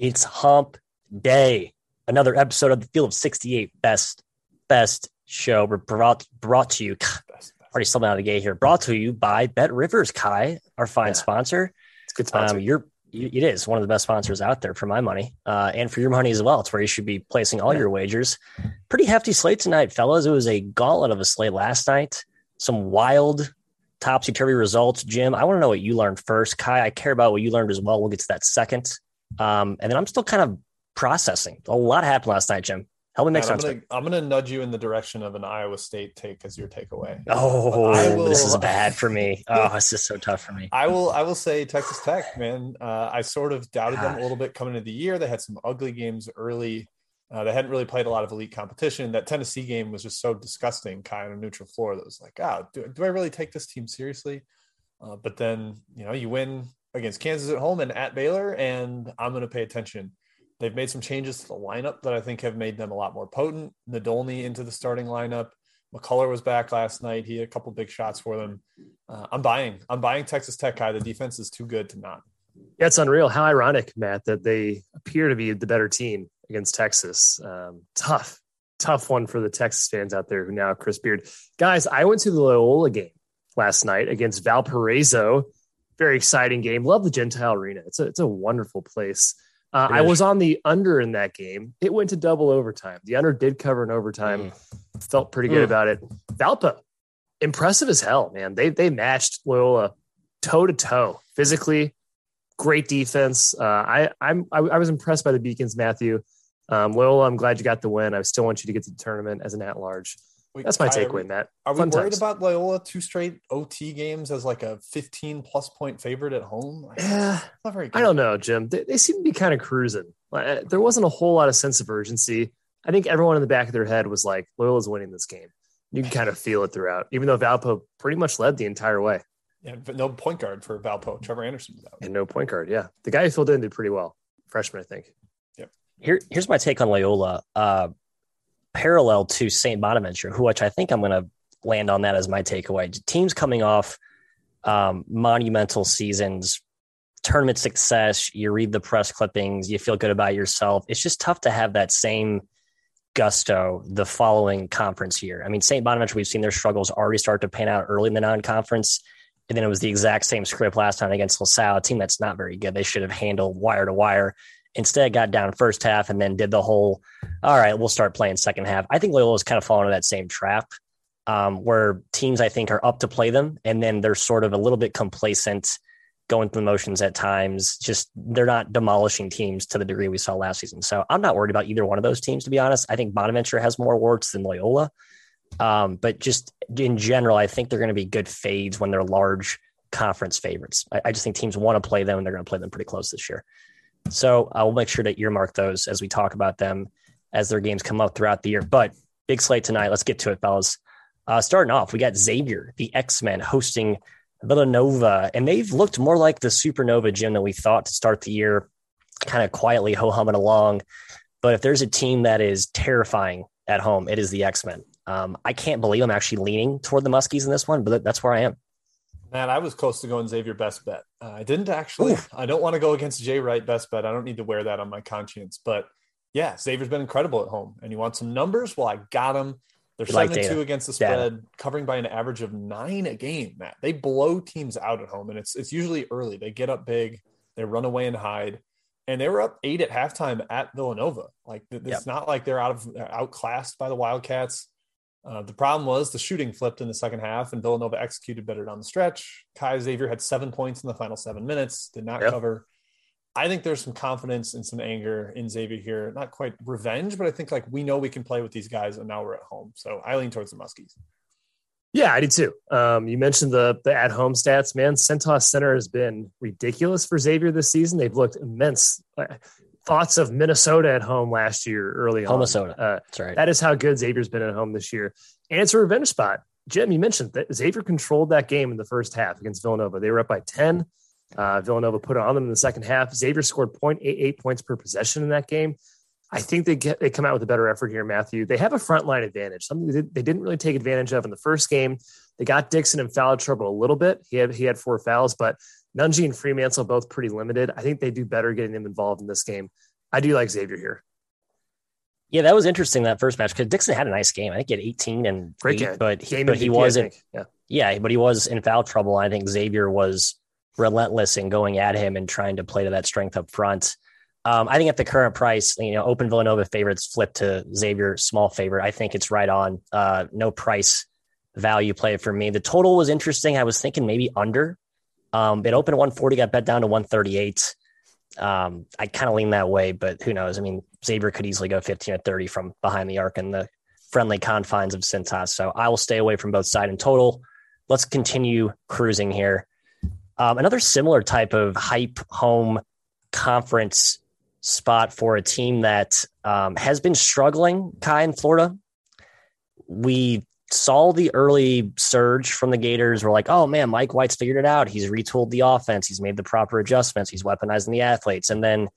It's hump day. Another episode of the Field of 68 best, best show. We're brought, brought to you. Already something out of the gate here. Brought to you by Bet Rivers, Ky, our fine yeah. sponsor. It's good sponsor. Um, you're, it is one of the best sponsors out there for my money uh, and for your money as well. It's where you should be placing all yeah. your wagers. Pretty hefty slate tonight, fellas. It was a gauntlet of a slate last night. Some wild topsy turvy results. Jim, I want to know what you learned first. Ky, I care about what you learned as well. We'll get to that second. Um, and then I'm still kind of processing. A lot happened last night, Jim. Help me make sense. I'm gonna, nudge you in the direction of an Iowa State take as your takeaway. Oh, will, this is bad for me. Oh, this is so tough for me. I will I will say Texas Tech, man. Uh, I sort of doubted God. them a little bit coming into the year. They had some ugly games early. Uh, they hadn't really played a lot of elite competition. That Tennessee game was just so disgusting, kind of neutral floor. That was like, oh, do, do I really take this team seriously? Uh, but then, you know, you win against Kansas at home and at Baylor, and I'm going to pay attention. They've made some changes to the lineup that I think have made them a lot more potent. Nadolny into the starting lineup. McCullar was back last night. He had a couple big shots for them. Uh, I'm buying. I'm buying Texas Tech. High. The defense is too good to not. Yeah, it's unreal. How ironic, Matt, that they appear to be the better team against Texas. Um, tough, tough one for the Texas fans out there who now Chris Beard. Guys, I went to the Loyola game last night against Valparaiso. Very exciting game. Love the Gentile Arena. It's a, it's a wonderful place. Uh, I was on the under in that game. It went to double overtime. The under did cover in overtime. Mm. Felt pretty good mm. about it. Valpo, impressive as hell, man. They they matched Loyola toe to toe physically. Great defense. Uh, I I'm I, I was impressed by the Beacons, Matthew. Um, Loyola, I'm glad you got the win. I still want you to get to the tournament as an at large. Wait, That's my Ky, takeaway, Matt. Are Fun we worried times. about Loyola two straight OT games as like a 15 plus point favorite at home? Yeah, not very. I don't know, Jim. They, they seem to be kind of cruising. Uh, there wasn't a whole lot of sense of urgency. I think everyone in the back of their head was like, Loyola's winning this game. You can kind of feel it throughout, even though Valpo pretty much led the entire way. Yeah, but no point guard for Valpo. Trevor Anderson was out. And no point guard. Yeah, the guy who filled in did pretty well. Freshman, I think. Here, here's my take on Loyola. Uh, parallel to St. Bonaventure, who which I think I'm going to land on that as my takeaway. Teams coming off um, monumental seasons, tournament success. You read the press clippings, you feel good about yourself. It's just tough to have that same gusto the following conference year. I mean, St. Bonaventure, we've seen their struggles already start to pan out early in the non-conference. And then it was the exact same script last time against LaSalle, a team that's not very good. They should have handled wire to wire. Instead, got down first half and then did the whole, all right, we'll start playing second half. I think Loyola's kind of fallen into that same trap um, where teams, I think, are up to play them. And then they're sort of a little bit complacent, going through the motions at times. Just they're not demolishing teams to the degree we saw last season. So I'm not worried about either one of those teams, to be honest. I think Bonaventure has more warts than Loyola. Um, but just in general, I think they're going to be good fades when they're large conference favorites. I, I just think teams want to play them and they're going to play them pretty close this year. So I'll make sure to earmark those as we talk about them as their games come up throughout the year. But big slate tonight. Let's get to it, fellas. Uh, starting off, we got Xavier, the X Men, hosting Villanova, and they've looked more like the Supernova gym that we thought to start the year, kind of quietly ho humming along. But if there's a team that is terrifying at home, it is the X Men. Um, I can't believe I'm actually leaning toward the Muskies in this one, but that's where I am. Man, I was close to going Xavier best bet. Uh, I didn't actually. Oof. I don't want to go against Jay Wright best bet. I don't need to wear that on my conscience. But yeah, Xavier's been incredible at home. And you want some numbers? Well, I got them. They're you seven like two against the spread, data. covering by an average of nine a game. Matt, they blow teams out at home, and it's it's usually early. They get up big, they run away and hide, and they were up eight at halftime at Villanova. Like it's yep. not like they're out of outclassed by the Wildcats. Uh, the problem was the shooting flipped in the second half, and Villanova executed better down the stretch. Ky Xavier had seven points in the final seven minutes, did not yep. cover. I think there's some confidence and some anger in Xavier here. Not quite revenge, but I think like we know we can play with these guys, and now we're at home. So I lean towards the Muskies. Yeah, I do too. Um, you mentioned the the at home stats, man. Cintas Center has been ridiculous for Xavier this season. They've looked immense thoughts of Minnesota at home last year early on. Minnesota. Uh, That's right. That is how good Xavier's been at home this year. And it's a revenge spot. Jim, you mentioned that Xavier controlled that game in the first half against Villanova. They were up by 10. Uh, Villanova put it on them in the second half. Xavier scored 0.88 points per possession in that game. I think they get they come out with a better effort here, Matthew. They have a front line advantage, something they didn't really take advantage of in the first game. They got Dixon in foul trouble a little bit. He had he had four fouls, but Nunge and Freemantle both pretty limited. I think they do better getting them involved in this game. I do like Xavier here. Yeah, that was interesting that first match because Dixon had a nice game. I think he had 18 and Great eight, game. but he, Game but he MVP, wasn't. Yeah. Yeah, but he was in foul trouble. I think Xavier was relentless in going at him and trying to play to that strength up front. Um, I think at the current price, you know, open Villanova favorites flip to Xavier small favorite. I think it's right on. Uh, no price value play for me. The total was interesting. I was thinking maybe under. Um, it opened at 140, got bet down to 138. Um, I kind of lean that way, but who knows? I mean, Xavier could easily go 15 or 30 from behind the arc in the friendly confines of Cintas. So I will stay away from both side and total. Let's continue cruising here. Um, another similar type of hype home conference spot for a team that um, has been struggling, Ky in Florida. We saw the early surge from the Gators. We're like, oh man, Mike White's figured it out. He's retooled the offense. He's made the proper adjustments. He's weaponizing the athletes. And then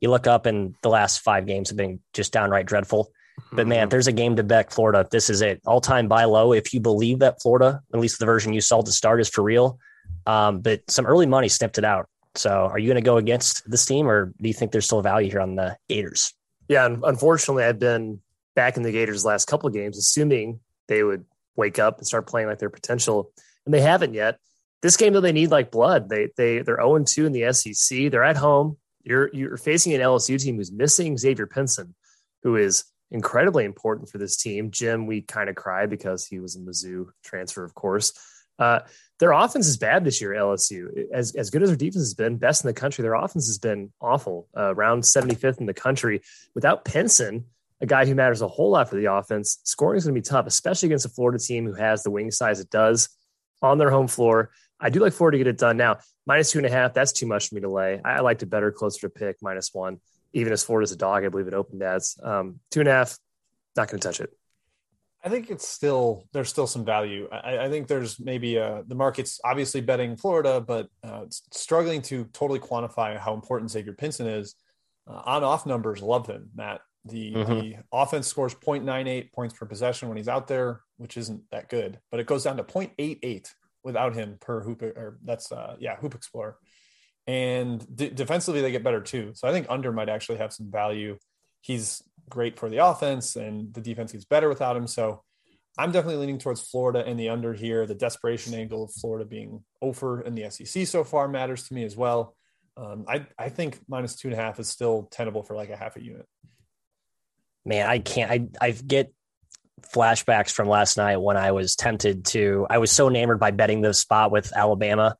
you look up and the last five games have been just downright dreadful. But man, if there's a game to bet Florida, this is it. All time buy low. If you believe that Florida, at least the version you saw to start, is for real. Um, but some early money snipped it out. So are you going to go against this team or do you think there's still value here on the Gators? Yeah, unfortunately, I've been back in the Gators last couple of games, assuming they would wake up and start playing like their potential, and they haven't yet. This game, though, they need like blood. They they they're 0-2 in the SEC. They're at home. You're you're facing an LSU team who's missing Xavier Pinson, who is incredibly important for this team. Jim, we kind of cry because he was a Mizzou transfer, of course. Uh, their offense is bad this year. LSU, as as good as their defense has been, best in the country. Their offense has been awful, uh, around 75th in the country. Without Pinson, a guy who matters a whole lot for the offense, scoring is going to be tough, especially against a Florida team who has the wing size it does on their home floor. I do like Florida to get it done now. Minus two and a half, that's too much for me to lay. I, I like to better closer to pick minus one, even as Florida's a dog. I believe it opened as um, two and a half. Not going to touch it. I think it's still there's still some value. I, I think there's maybe uh, the market's obviously betting Florida, but uh, struggling to totally quantify how important Xavier Pinson is. Uh, on off numbers, love him, Matt. The, Mhm. the offense scores 0.98 points per possession when he's out there, which isn't that good, but it goes down to 0.88 without him per hoop or that's uh, yeah hoop explorer. And d- defensively, they get better too. So I think under might actually have some value. He's great for the offense, and the defense gets better without him. So I'm definitely leaning towards Florida and the under here. The desperation angle of Florida being over in the SEC so far matters to me as well. Um, I I think minus two and a half is still tenable for like a half a unit. Man, I can't. I I get flashbacks from last night when I was tempted to. I was so enamored by betting the spot with Alabama.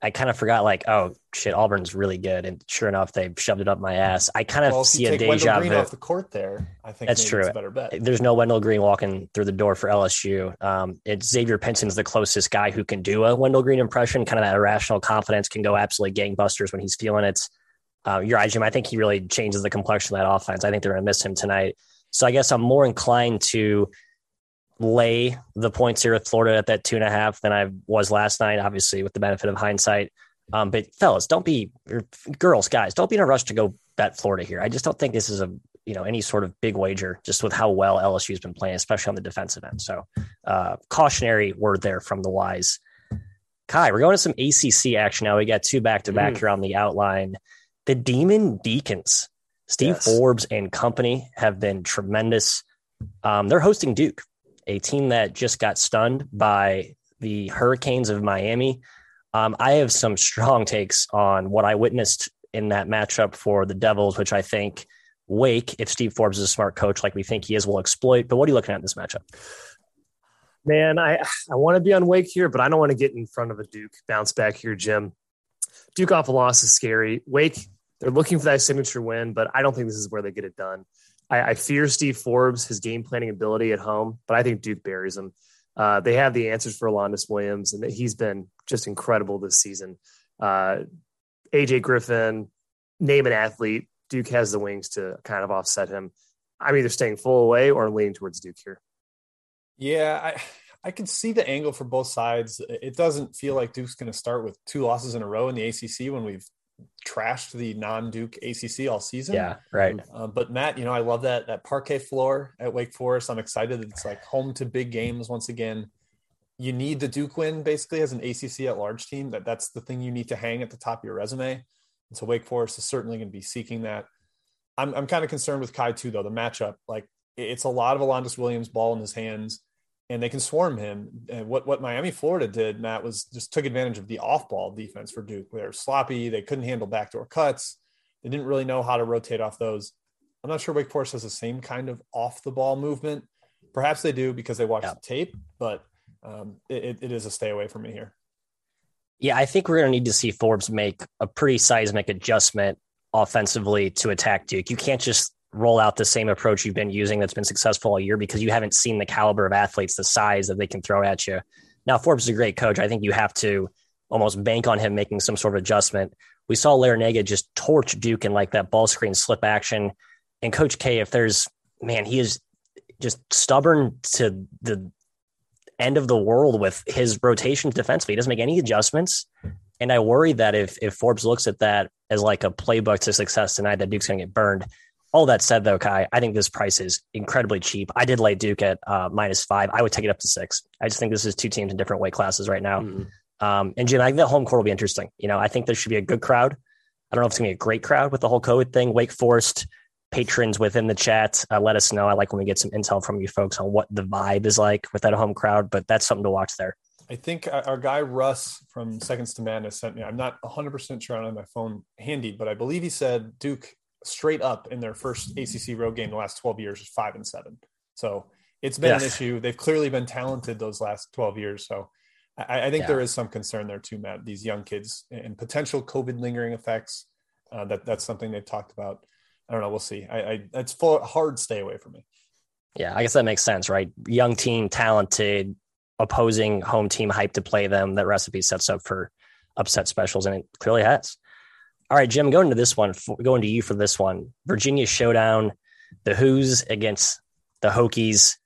I kind of forgot, like, oh shit, Auburn's really good, and sure enough, they shoved it up my ass. I kind of Well, see a deja Green vu. off the court there, I think That's true. A better bet. There's no Wendell Green walking through the door for LSU. Um, it's Xavier Pinson's the closest guy who can do a Wendell Green impression. Kind of that irrational confidence can go absolutely gangbusters when he's feeling it. Uh, you're. I think he really changes the complexion of that offense. I think they're going to miss him tonight. So I guess I'm more inclined to lay the points here with Florida at that two and a half than I was last night, obviously with the benefit of hindsight. Um, but fellas, don't be girls, guys, don't be in a rush to go bet Florida here. I just don't think this is a you know any sort of big wager just with how well LSU's been playing, especially on the defensive end. So uh, cautionary word there from the wise. Ky, we're going to some ACC action now. We got two back to back Mm. here on the outline. The Demon Deacons, Steve Yes. Forbes and company have been tremendous. Um, they're hosting Duke, a team that just got stunned by the Hurricanes of Miami. Um, I have some strong takes on what I witnessed in that matchup for the Devils, which I think Wake, if Steve Forbes is a smart coach like we think he is, will exploit. But what are you looking at in this matchup? Man, I I want to be on Wake here, but I don't want to get in front of a Duke bounce back here, Jim. Duke off a loss is scary. Wake, they're looking for that signature win, but I don't think this is where they get it done. I, I fear Steve Forbes, his game planning ability at home, but I think Duke buries him. Uh, they have the answers for Alondes Williams, and he's been just incredible this season. Uh, AJ Griffin, name an athlete. Duke has the wings to kind of offset him. I'm either staying full away or leaning towards Duke here. Yeah, I I can see the angle for both sides. It doesn't feel like Duke's going to start with two losses in a row in the ACC when we've trashed the non-Duke ACC all season. Yeah, right. Uh, but Matt, you know, I love that that parquet floor at Wake Forest. I'm excited that it's like home to big games once again. You need the Duke win basically as an ACC at large team. That that's the thing you need to hang at the top of your resume. And so Wake Forest is certainly going to be seeking that. I'm I'm kind of concerned with Ky too, though. The matchup, like it's a lot of Alondes Williams ball in his hands, and they can swarm him. And what what Miami, Florida did, Matt, was just took advantage of the off ball defense for Duke. They're sloppy. They couldn't handle backdoor cuts. They didn't really know how to rotate off those. I'm not sure Wake Forest has the same kind of off the ball movement. Perhaps they do because they watch yeah. the tape, but um, it, it is a stay away from me here. Yeah, I think we're going to need to see Forbes make a pretty seismic adjustment offensively to attack Duke. You can't just roll out the same approach you've been using that's been successful all year because you haven't seen the caliber of athletes, the size that they can throw at you. Now, Forbes is a great coach. I think you have to almost bank on him making some sort of adjustment. We saw Larrañaga just torch Duke in like that ball screen slip action. And Coach K, if there's, man, he is just stubborn to the end of the world with his rotations defensively. He doesn't make any adjustments. And I worry that if if Forbes looks at that as like a playbook to success tonight, that Duke's going to get burned. All that said, though, Ky, I think this price is incredibly cheap. I did lay Duke at uh, minus five. I would take it up to six. I just think this is two teams in different weight classes right now. Mm-hmm. Um, and Jim, I think that home court will be interesting. You know, I think there should be a good crowd. I don't know if it's going to be a great crowd with the whole COVID thing. Wake Forest patrons within the chat, uh, let us know. I like when we get some intel from you folks on what the vibe is like with that home crowd, but that's something to watch there. I think our guy Russ from Seconds to Madness sent me. I'm not 100% sure I don't have my phone handy, but I believe he said Duke straight up in their first ACC road game the last 12 years is five and seven. So it's been yes. an issue. They've clearly been talented those last 12 years. So I, I think yeah. there is some concern there too, Matt. These young kids and potential COVID lingering effects. Uh, that that's something they've talked about. I don't know. We'll see. I, I it's full, hard stay away from me. Yeah, I guess that makes sense, right? Young team, talented, opposing home team hype to play them. That recipe sets up for upset specials, and it clearly has. All right, Jim, going to this one, going to you for this one. Virginia showdown, the Hoos against the Hokies.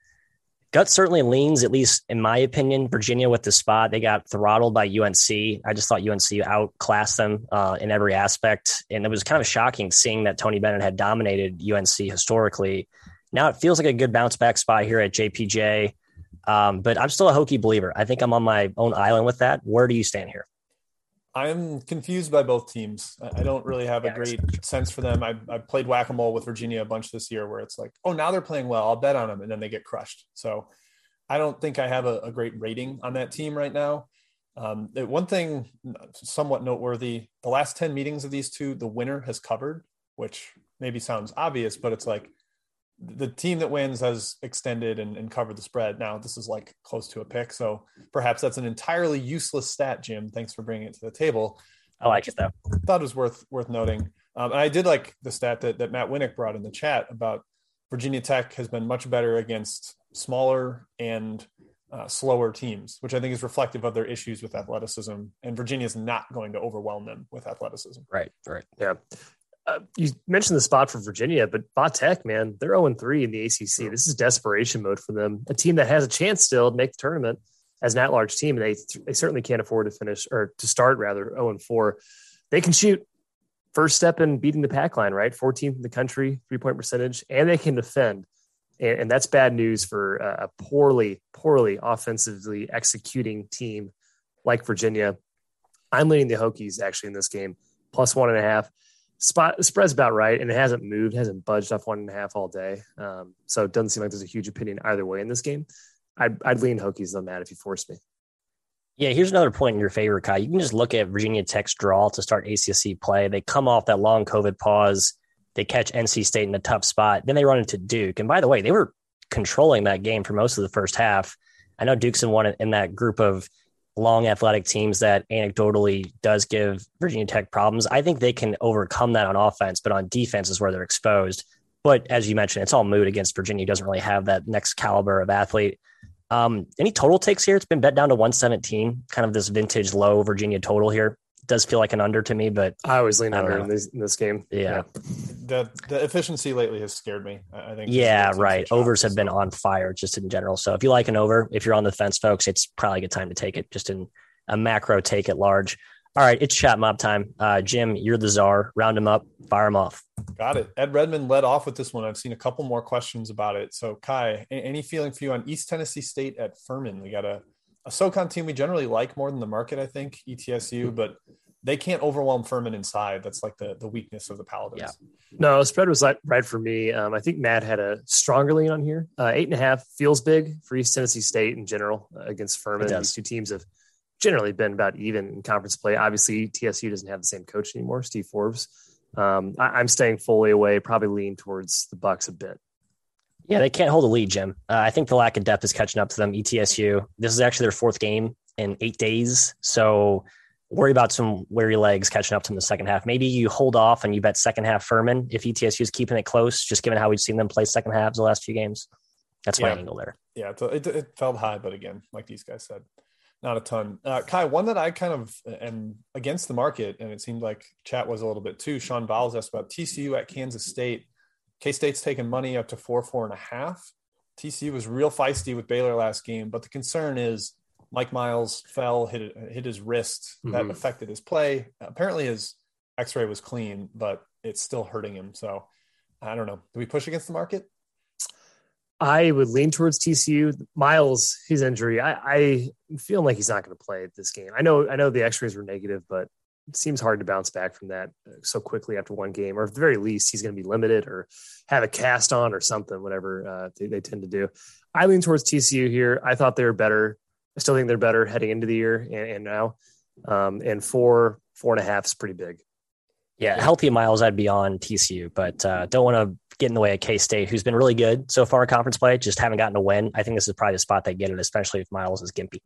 Gut certainly leans, at least in my opinion, Virginia with the spot. They got throttled by UNC. I just thought UNC outclassed them uh, in every aspect. And it was kind of shocking seeing that Tony Bennett had dominated UNC historically. Now it feels like a good bounce back spot here at JPJ. Um, but I'm still a Hokie believer. I think I'm on my own island with that. Where do you stand here? I'm confused by both teams. I don't really have a great sense for them. I, I played whack a mole with Virginia a bunch this year where it's like, oh, now they're playing well. I'll bet on them. And then they get crushed. So I don't think I have a, a great rating on that team right now. Um, one thing somewhat noteworthy the last 10 meetings of these two, the winner has covered, which maybe sounds obvious, but it's like the team that wins has extended and, and, covered the spread. Now this is like close to a pick, so perhaps that's an entirely useless stat. Jim, thanks for bringing it to the table. I like it though. Thought it was worth worth noting, um, and I did like the stat that that Matt Winnick brought in the chat about Virginia Tech has been much better against smaller and uh, slower teams, which I think is reflective of their issues with athleticism. And Virginia is not going to overwhelm them with athleticism. Right. Right. Yeah uh, you mentioned the spot for Virginia, but Tech, man, they're 0 3 in the ACC. This is desperation mode for them. A team that has a chance still to make the tournament as an at large team. And they, they certainly can't afford to finish or to start rather 0 4. They can shoot first step in beating the pack line, right? 14th in the country, three point percentage, and they can defend. And, and that's bad news for a poorly, poorly offensively executing team like Virginia. I'm leaning the Hokies actually in this game, plus one and a half spot spread's about right, and it hasn't moved, hasn't budged off one and a half all day. Um, so it doesn't seem like there's a huge opinion either way in this game. I'd, I'd lean Hokies though, Matt, if you force me. Yeah, here's another point in your favor, Ky. You can just look at Virginia Tech's draw to start ACC play. They come off that long COVID pause. They catch NC State in a tough spot. Then they run into Duke. And by the way, they were controlling that game for most of the first half. I know Duke's in one in that group of long athletic teams that anecdotally does give Virginia Tech problems. I think they can overcome that on offense, but on defense is where they're exposed. But as you mentioned, it's all mood against Virginia. Doesn't really have that next caliber of athlete. Um, any total takes here? It's been bet down to 117, kind of this vintage low Virginia total here does feel like an under to me, but I always lean under in this, in this, game. Yeah. yeah. The the efficiency lately has scared me. I think. Yeah, right. Overs have been on fire just in general. So if you like an over, if you're on the fence, folks, it's probably a good time to take it just in a macro take at large. All right, it's chat mob time. Uh, Jim, you're the czar. Round them up, fire them off. Got it. Ed Redmond led off with this one. I've seen a couple more questions about it. So, Ky, any feeling for you on East Tennessee State at Furman? We got a, a SoCon team we generally like more than the market, I think, ETSU, but they can't overwhelm Furman inside. That's like the the weakness of the Paladins. Yeah. No, spread was like, right for me. Um, I think Matt had a stronger lean on here. Uh, eight and a half feels big for East Tennessee State in general uh, against Furman. These two teams have generally been about even in conference play. Obviously, TSU doesn't have the same coach anymore, Steve Forbes. Um, I, am staying fully away. Probably lean towards the Bucks a bit. Yeah, they can't hold a lead, Jim. Uh, I think the lack of depth is catching up to them. ETSU. This is actually their fourth game in eight days, so worry about some weary legs catching up to them in the second half. Maybe you hold off and you bet second half Furman if ETSU is keeping it close, just given how we've seen them play second halves the last few games. That's my yeah. angle there. Yeah, it, it, felt high, but again, like these guys said, not a ton. Uh, Ky, one that I kind of am against the market, and it seemed like chat was a little bit too. Sean Bowles asked about TCU at Kansas State. K State's taking money up to four, four and a half. TCU was real feisty with Baylor last game, but the concern is Mike Miles fell, hit hit his wrist. That mm-hmm. affected his play. Apparently, his X-ray was clean, but it's still hurting him. So I don't know. Do we push against the market? I would lean towards TCU. Miles, his injury, I, I feel like he's not going to play this game. I know, I know the X-rays were negative, but it seems hard to bounce back from that so quickly after one game, or at the very least, he's going to be limited or have a cast on or something, whatever uh, they, they, tend to do. I lean towards TCU here. I thought they were better I still think they're better heading into the year and, and now. Um, and four, four and a half is pretty big. Yeah, healthy miles, I'd be on TCU, but uh, don't want to get in the way of K State, who's been really good so far in conference play. Just haven't gotten a win. I think this is probably the spot they get it, especially if Miles is gimpy.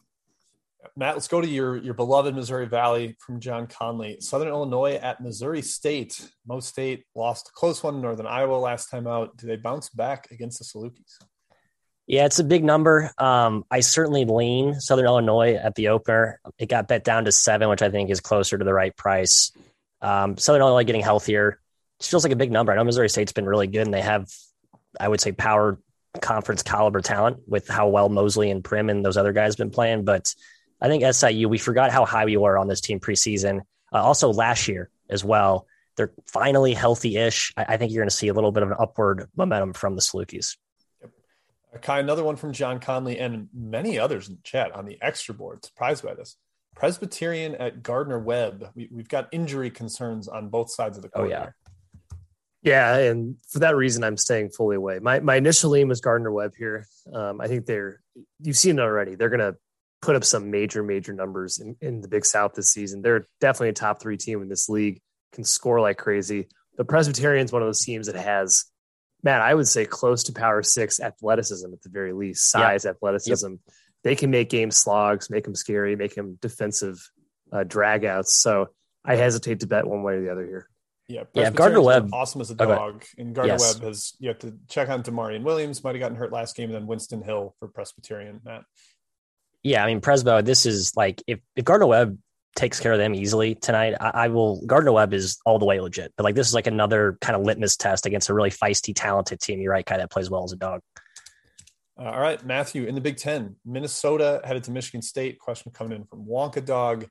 Matt, let's go to your your beloved Missouri Valley from John Conley. Southern Illinois at Missouri State. Mo State lost a close one to Northern Iowa last time out. Do they bounce back against the Salukis? Yeah, it's a big number. Um, I certainly lean Southern Illinois at the opener. It got bet down to seven, which I think is closer to the right price. Um, Southern Illinois getting healthier. It feels like a big number. I know Missouri State's been really good, and they have, I would say, power conference caliber talent with how well Mosley and Prim and those other guys have been playing. But I think SIU, we forgot how high we were on this team preseason. Uh, also last year as well. They're finally healthy-ish. I, I think you're going to see a little bit of an upward momentum from the Salukis. Ky, another one from John Conley and many others in the chat on the extra board. Surprised by this. Presbyterian at Gardner Webb. We, have got injury concerns on both sides of the court. Oh, yeah. Yeah, and for that reason, I'm staying fully away. My my initial aim was Gardner Webb here. Um, I think they're you've seen it already. They're going to put up some major major numbers in, in the Big South this season. They're definitely a top three team in this league. Can score like crazy. But Presbyterian's one of those teams that has Matt, I would say close to power six athleticism at the very least, size, yep. athleticism. Yep. They can make game slogs, make them scary, make them defensive uh, dragouts. So I hesitate to bet one way or the other here. Yeah, yeah. Gardner Webb, awesome as a dog, okay. and Gardner yes. Webb has you have to check on D'Maurian Williams. Might have gotten hurt last game, and then Winston Hill for Presbyterian. Matt. Yeah, I mean Presbo. This is like if if Gardner Webb takes care of them easily tonight. I, I, will. Gardner Webb is all the way legit, but like this is like another kind of litmus test against a really feisty, talented team. You're right, guy that plays well as a dog. Uh, all right, Matthew in the Big Ten, Minnesota headed to Michigan State. Question coming in from Wonka Dog.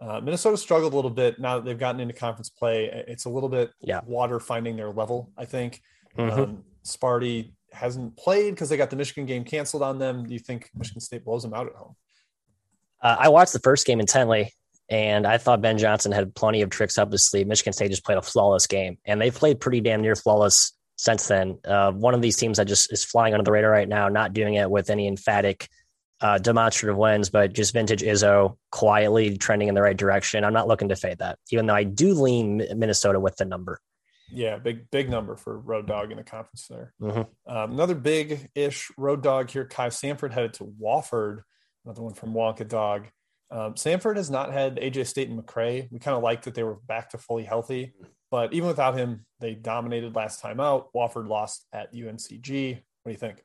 Uh, Minnesota struggled a little bit now that they've gotten into conference play. It's a little bit yeah. water finding their level. I think mm-hmm. um, Sparty hasn't played because they got the Michigan game canceled on them. Do you think Michigan State blows them out at home? Uh, I watched the first game intently. And I thought Ben Johnson had plenty of tricks up his sleeve. Michigan State just played a flawless game, and they've played pretty damn near flawless since then. Uh, one of these teams that just is flying under the radar right now, not doing it with any emphatic uh, demonstrative wins, but just vintage Izzo quietly trending in the right direction. I'm not looking to fade that, even though I do lean Minnesota with the number. Yeah, big big number for Road Dog in the conference there. Mm-hmm. Um, another big ish Road Dog here. Ky Samford headed to Wofford. Another one from Wonka Dog. Um, Samford has not had AJ Staton-McCray. We kind of liked that they were back to fully healthy, but even without him, they dominated last time out. Wofford lost at UNCG. What do you think?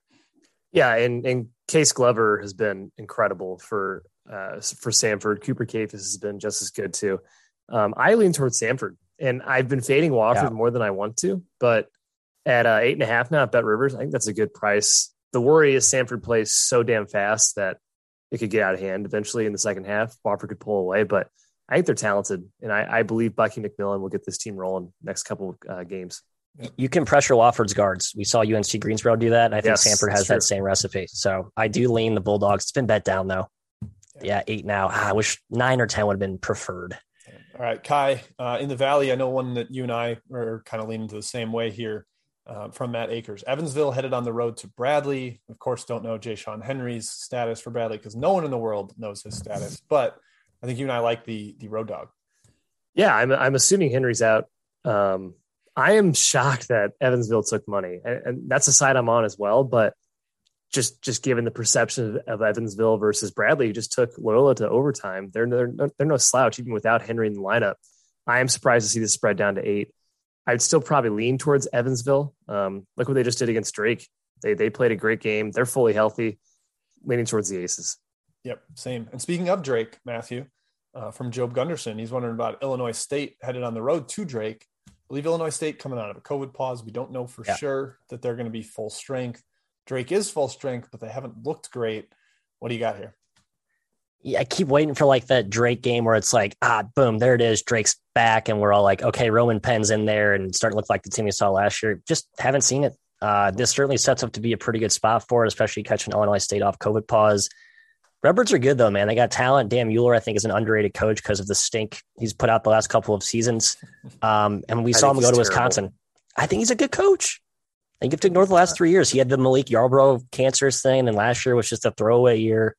Yeah, and and Ques Glover has been incredible for uh, for Samford. Cooper Kaifes has been just as good too. Um, I lean towards Samford, and I've been fading Wofford yeah. more than I want to, but at uh, eight and a half now at Bet Rivers, I think that's a good price. The worry is Samford plays so damn fast that it could get out of hand eventually in the second half. Wofford could pull away, but I think they're talented, and I, I believe Bucky McMillan will get this team rolling next couple uh, games. You can pressure Wofford's guards. We saw UNC Greensboro do that, and I think yes, Samford has that same recipe. So I do lean the Bulldogs. It's been bet down though. Yeah, eight now. Ah, I wish nine or ten would have been preferred. All right, Ky, uh, in the Valley, I know one that you and I are kind of leaning to the same way here uh, from Matt Akers. Evansville headed on the road to Bradley. Of course, don't know Ja'Shon Henry's status for Bradley because no one in the world knows his status. But I think you and I like the the road dog. Yeah, I'm I'm assuming Henry's out. Um, I am shocked that Evansville took money, and, and, that's a side I'm on as well. But just just given the perception of, of Evansville versus Bradley, who just took Loyola to overtime, they're they're they're no slouch even without Henry in the lineup. I am surprised to see the spread down to eight. I'd still probably lean towards Evansville. Um, look what they just did against Drake. They they played a great game. They're fully healthy. Leaning towards the Aces. Yep, same. And speaking of Drake, Matthew, uh, from Job Gunderson, he's wondering about Illinois State headed on the road to Drake. I believe Illinois State coming out of a COVID pause. We don't know for yeah. sure that they're going to be full strength. Drake is full strength, but they haven't looked great. What do you got here? I keep waiting for like that Drake game where it's like, ah, boom, there it is. Drake's back, and we're all like, okay, Roman Penn's in there and starting to look like the team we saw last year. Just haven't seen it. Uh, this certainly sets up to be a pretty good spot for it, especially catching Illinois State off COVID pause. Redbirds are good though, man. They got talent. Dan Muller, I think, is an underrated coach because of the stink he's put out the last couple of seasons. Um, and we I saw him go to terrible. Wisconsin. I think he's a good coach. I think if to ignore the last three years, he had the Milik Yarbrough cancerous thing, and last year was just a throwaway year.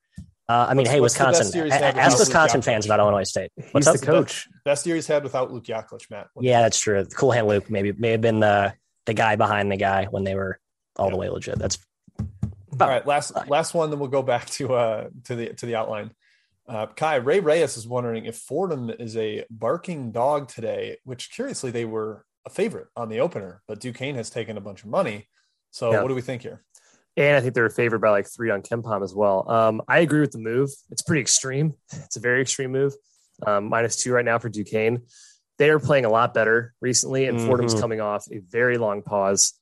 Uh, I mean, what's, hey, what's Wisconsin. Ask Wisconsin fans about Illinois State. What's he's the coach. Best year he's had without Luke Yaklich, Matt. yeah, that's true. Cool hand Luke maybe may have been the the guy behind the guy when they were all yeah. the way legit. That's all right. Last last one, then we'll go back to uh to the to the outline. Uh, Ky Ray Reyes is wondering if Fordham is a barking dog today, which curiously they were a favorite on the opener, but Duquesne has taken a bunch of money. So yeah. what do we think here? And I think they're favored by like three on KenPom as well. Um, I agree with the move. It's pretty extreme. It's a very extreme move. Um, minus two right now for Duquesne. They are playing a lot better recently, and mm-hmm. Fordham's coming off a very long pause.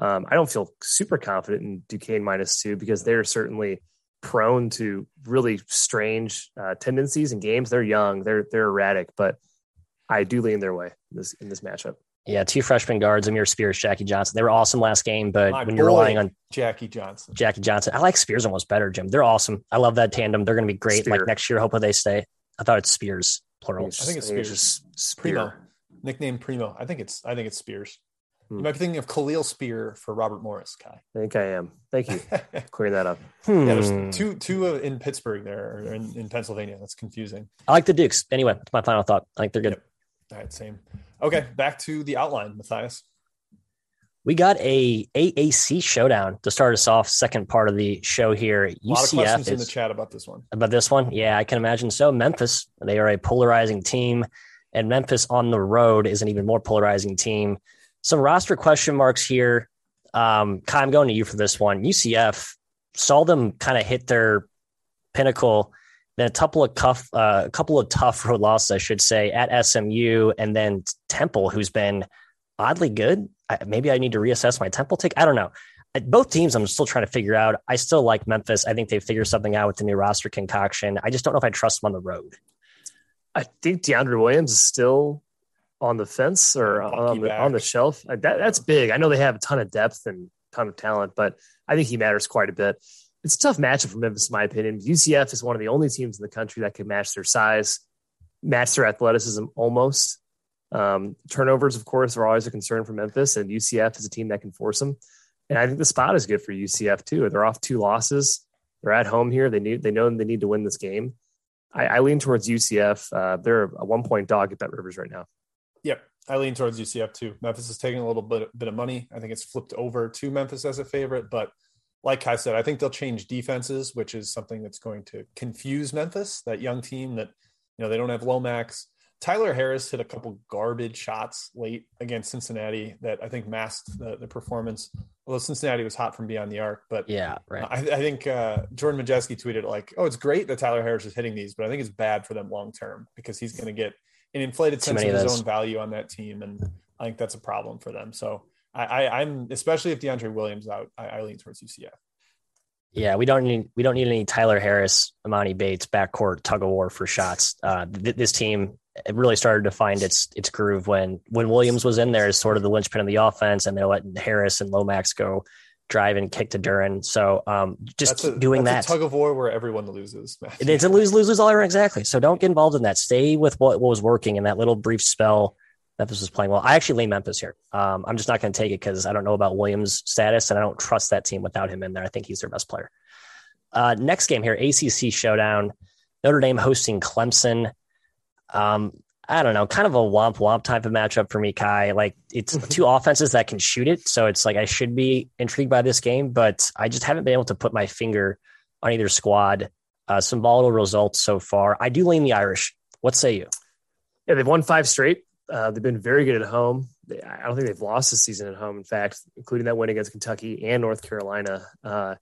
Um, I don't feel super confident in Duquesne minus two because they're certainly prone to really strange uh, tendencies in games. They're young, they're they're erratic, but I do lean their way in this in this matchup. Yeah, two freshman guards, Amir Spears, Jackie Johnson. They were awesome last game, but My when you're relying on Jackie Johnson, Jackie Johnson, I like Spears almost better, Jim. They're awesome. I love that tandem. They're going to be great. Spear. Like next year, hopefully they stay. I thought it's Spears plural. I think it's Spears. Spear. Primo, nickname Primo. I think it's I think it's Spears. Hmm. You might be thinking of Kahliel Spear for Robert Morris, Ky. I think I am. Thank you. Clear that up. Hmm. Yeah, there's two two in Pittsburgh there or in, in, Pennsylvania. That's confusing. I like the Dukes. Anyway, that's my final thought. I think they're good. Yep. All right, same. Okay, back to the outline, Matthias. We got a AAC showdown to start us off. Second part of the show here. A lot of questions in the chat about this one. About this one, yeah, I can imagine. So Memphis, they are a polarizing team, and Memphis on the road is an even more polarizing team some roster question marks here. Um, Ky, I'm going to you for this one. UCF saw them kind of hit their pinnacle. Then a couple of tough, uh, a couple of tough road losses, I should say, at SMU, and then Temple, who's been oddly good. I, maybe I need to reassess my Temple take. I don't know. Both teams, I'm still trying to figure out. I still like Memphis. I think they figured something out with the new roster concoction. I just don't know if I trust them on the road. I think DeAndre Williams is still on the fence or on the, on the shelf. That, that's big. I know they have a ton of depth and ton of talent, but I think he matters quite a bit. It's a tough matchup for Memphis, in my opinion. UCF is one of the only teams in the country that can match their size, match their athleticism almost. Um, turnovers, of course, are always a concern for Memphis, and UCF is a team that can force them. And I think the spot is good for UCF too. They're off two losses. They're at home here. They need they know they need to win this game. I, I lean towards UCF. Uh, they're a one point dog at Bet Rivers right now. Yep. I lean towards UCF too. Memphis is taking a little bit, bit of money. I think it's flipped over to Memphis as a favorite, but like I said, I think they'll change defenses, which is something that's going to confuse Memphis, that young team that, you know, they don't have Lomax. Tyler Harris hit a couple garbage shots late against Cincinnati that I think masked the, the performance. Although Cincinnati was hot from beyond the arc, but yeah, right. I, I think uh, Jordan Majewski tweeted like, "Oh, it's great that Tyler Harris is hitting these, but I think it's bad for them long term because he's going to get an inflated sense of his own value on that team, and I think that's a problem for them. So I, I am especially if DeAndre Williams out, I, I lean towards UCF. Yeah, we don't need we don't need any Tyler Harris, Emoni Bates backcourt tug of war for shots. Uh, th- this team it really started to find its its groove when when Williams was in there as sort of the linchpin of the offense, and they let Harris and Lomax go drive and kick to Duren. So um, just a, doing that's that. a tug of war where everyone loses. Matthew. It's a lose, lose, lose all around. Exactly. So don't get involved in that. Stay with what, what was working in that little brief spell. Memphis was playing well. I actually lean Memphis here. Um, I'm just not going to take it because I don't know about Williams' status and I don't trust that team without him in there. I think he's their best player. Uh, next game here, ACC showdown. Notre Dame hosting Clemson. Um, I don't know, kind of a womp womp type of matchup for me, Ky. Like it's two offenses that can shoot it. So it's like I should be intrigued by this game, but I just haven't been able to put my finger on either squad. Uh, some volatile results so far. I do lean the Irish. What say you? Yeah, they've won five straight. Uh, they've been very good at home. They, I don't think they've lost this season at home. In fact, including that win against Kentucky and North Carolina. Uh,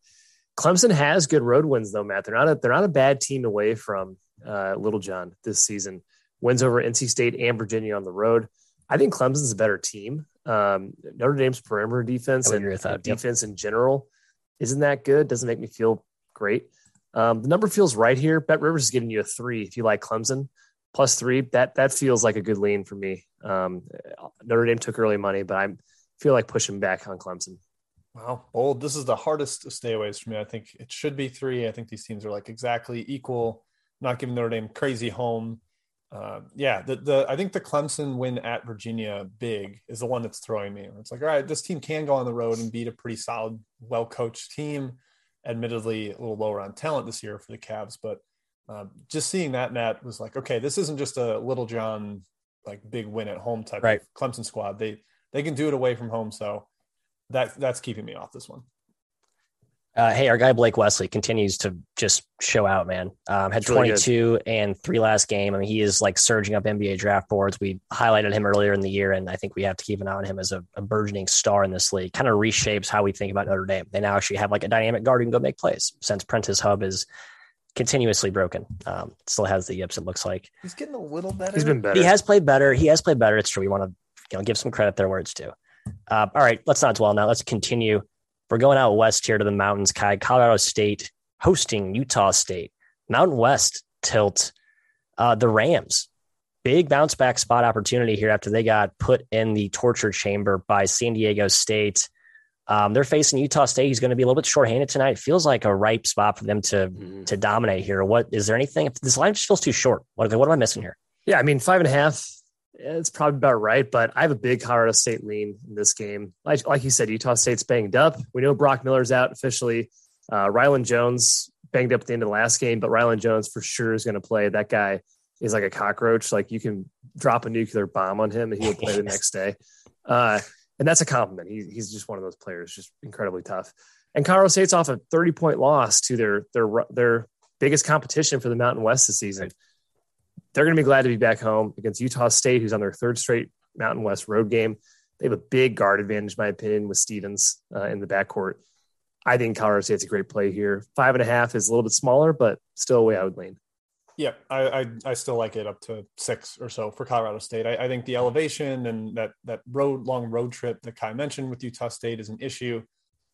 Clemson has good road wins though, Matt. They're not a they're not a bad team away from uh, Littlejohn this season. Wins over NC State and Virginia on the road. I think Clemson's a better team. Um, Notre Dame's perimeter defense and that. Yep. defense in general isn't that good. Doesn't make me feel great. Um, the number feels right here. Bet Rivers is giving you a three if you like Clemson plus three. That that feels like a good lean for me. Um, Notre Dame took early money, but I feel like pushing back on Clemson. Wow, bold. This is the hardest stayaways for me. I think it should be three. I think these teams are like exactly equal. Not giving Notre Dame crazy home. Uh, yeah, the the I think the Clemson win at Virginia big is the one that's throwing me. It's like, all right, this team can go on the road and beat a pretty solid, well coached team. Admittedly, a little lower on talent this year for the Cavs, but um, just seeing that, Matt was like, okay, this isn't just a Littlejohn like big win at home type Right. of Clemson squad. They they can do it away from home, so that that's keeping me off this one. Uh, hey, our guy Blake Wesley continues to just show out, man. Um, had really 22 and three last game. I mean, he is like surging up NBA draft boards. We highlighted him earlier in the year, and I think we have to keep an eye on him as a, a burgeoning star in this league. Kind of reshapes how we think about Notre Dame. They now actually have like a dynamic guard who can go make plays since Prentiss Hubb is continuously broken. Um, still has the yips, it looks like. He's getting a little better. He's been better. He has played better. He has played better. It's true. We want to you know give some credit there where it's due. Uh, all right, let's not dwell now. Let's continue. We're going out west here to the mountains. Ky, Colorado State hosting Utah State. Mountain West tilt. Uh, the Rams, big bounce back spot opportunity here after they got put in the torture chamber by San Diego State. Um, they're facing Utah State. He's going to be a little bit shorthanded tonight. It feels like a ripe spot for them to Mhm. to dominate here. What is there anything? This line just feels too short. What, what am I missing here? Yeah, I mean five and a half. It's probably about right, but I have a big Colorado State lean in this game. Like, like you said, Utah State's banged up. We know Brock Miller's out officially. Uh, Rylan Jones banged up at the end of the last game, but Rylan Jones for sure is going to play. That guy is like a cockroach. Like you can drop a nuclear bomb on him and he'll play the next day. Uh, and that's a compliment. He, he's just one of those players, just incredibly tough. And Colorado State's off a 30 point loss to their their their biggest competition for the Mountain West this season. They're going to be glad to be back home against Utah State, who's on their third straight Mountain West road game. They have a big guard advantage, my opinion, with Stevens uh, in the backcourt. I think Colorado State's a great play here. Five and a half is a little bit smaller, but still a way I would lean. Yeah, I, I I still like it up to six or so for Colorado State. I, I think the elevation and that that road long road trip that Ky mentioned with Utah State is an issue.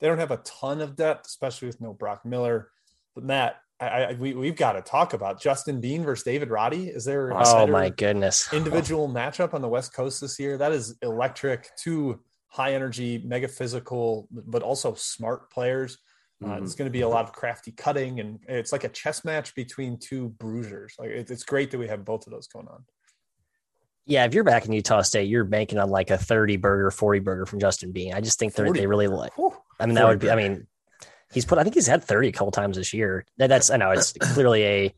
They don't have a ton of depth, especially with no Brock Miller. But Matt, I, I we we've got to talk about Justin Bean versus David Roddy. Is there Oh my goodness! individual matchup on the West Coast this year? That is electric. Two high energy, mega physical, but also smart players. Uh, Mhm. It's going to be a lot of crafty cutting, and it's like a chess match between two bruisers. Like it, it's great that we have both of those going on. Yeah, if you're back in Utah State, you're banking on like a 30 burger, 40 burger from Justin Bean. I just think they really like. Whew. I mean, that would be. I mean, he's put. I think he's had 30 a couple times this year. That, that's. I know it's clearly a